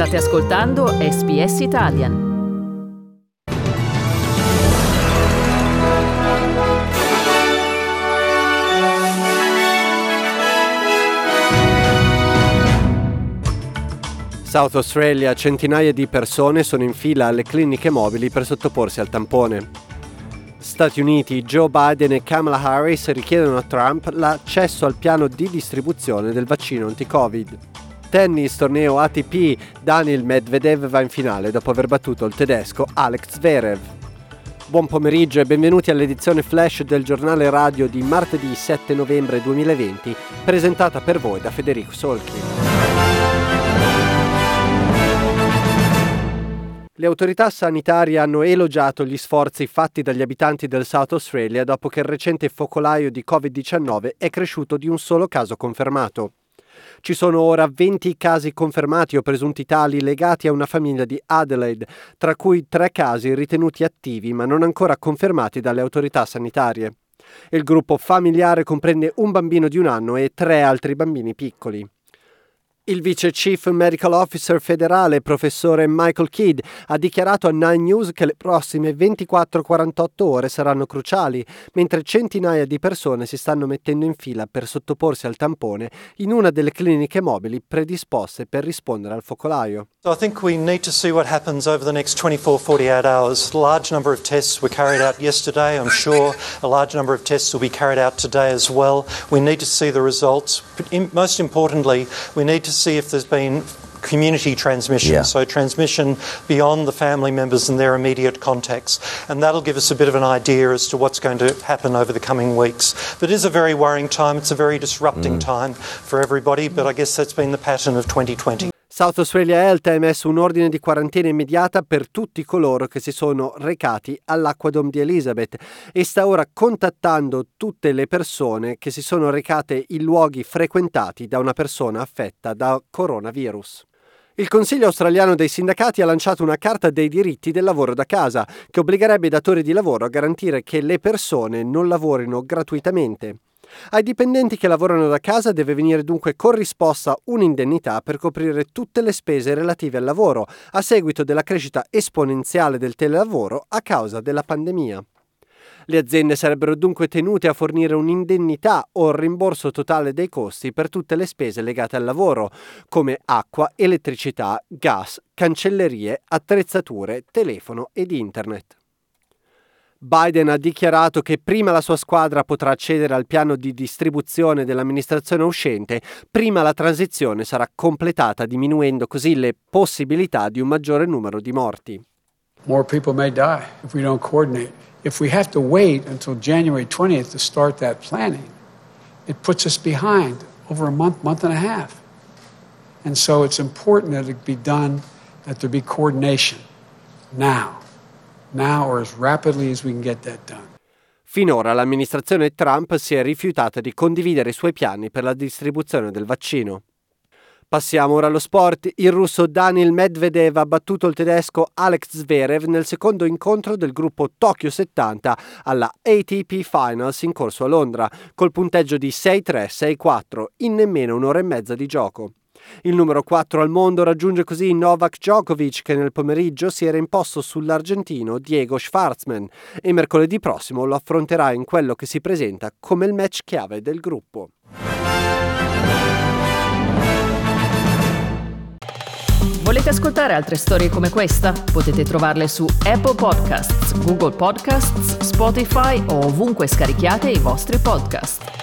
State ascoltando SBS Italian. South Australia, centinaia di persone sono in fila alle cliniche mobili per sottoporsi al tampone. Stati Uniti, Joe Biden e Kamala Harris richiedono a Trump l'accesso al piano di distribuzione del vaccino anti-Covid. Tennis, torneo ATP, Daniel Medvedev va in finale dopo aver battuto il tedesco Alex Zverev. Buon pomeriggio e benvenuti all'edizione flash del giornale radio di martedì 7 novembre 2020, presentata per voi da Federico Solchi. Le autorità sanitarie hanno elogiato gli sforzi fatti dagli abitanti del South Australia dopo che il recente focolaio di Covid-19 è cresciuto di un solo caso confermato. Ci sono ora 20 casi confermati o presunti tali legati a una famiglia di Adelaide, tra cui tre casi ritenuti attivi ma non ancora confermati dalle autorità sanitarie. Il gruppo familiare comprende un bambino di un anno e tre altri bambini piccoli. Il vice chief medical officer federale, professore Michael Kidd, ha dichiarato a Nine News che le prossime 24-48 ore saranno cruciali, mentre centinaia di persone si stanno mettendo in fila per sottoporsi al tampone in una delle cliniche mobili predisposte per rispondere al focolaio. So I think we need to see what happens over the next 24-48 hours. A large number of tests were carried out yesterday. I'm sure a large number of tests will be carried out today as well. We need to see the results. Most importantly, we need to see if there's been community transmission, yeah. so transmission beyond the family members and their immediate contacts. And that'll give us a bit of an idea as to what's going to happen over the coming weeks. But it is a very worrying time, it's a very disrupting mm. time for everybody, but I guess that's been the pattern of 2020. South Australia Health ha emesso un ordine di quarantena immediata per tutti coloro che si sono recati all'Aquadom di Elizabeth e sta ora contattando tutte le persone che si sono recate in luoghi frequentati da una persona affetta da coronavirus. Il Consiglio australiano dei sindacati ha lanciato una carta dei diritti del lavoro da casa che obbligherebbe i datori di lavoro a garantire che le persone non lavorino gratuitamente. Ai dipendenti che lavorano da casa deve venire dunque corrisposta un'indennità per coprire tutte le spese relative al lavoro a seguito della crescita esponenziale del telelavoro a causa della pandemia. Le aziende sarebbero dunque tenute a fornire un'indennità o il rimborso totale dei costi per tutte le spese legate al lavoro, come acqua, elettricità, gas, cancellerie, attrezzature, telefono ed internet. Biden ha dichiarato che prima la sua squadra potrà accedere al piano di distribuzione dell'amministrazione uscente, prima la transizione sarà completata, diminuendo così le possibilità di un maggiore numero di morti. More people may die if we don't coordinate. If we have to wait until January 20th to start that planning, it puts us behind over a month, month and a half. And so it's important that it be done, that there be coordination now Finora l'amministrazione Trump si è rifiutata di condividere i suoi piani per la distribuzione del vaccino. Passiamo ora allo sport. Il russo Daniel Medvedev ha battuto il tedesco Alex Zverev nel secondo incontro del gruppo Tokyo 70 alla ATP Finals in corso a Londra, col punteggio di 6-3, 6-4 in nemmeno un'ora e mezza di gioco. Il numero 4 al mondo raggiunge così Novak Djokovic che nel pomeriggio si era imposto sull'argentino Diego Schwartzman e mercoledì prossimo lo affronterà in quello che si presenta come il match chiave del gruppo. Volete ascoltare altre storie come questa? Potete trovarle su Apple Podcasts, Google Podcasts, Spotify o ovunque scarichiate i vostri podcast.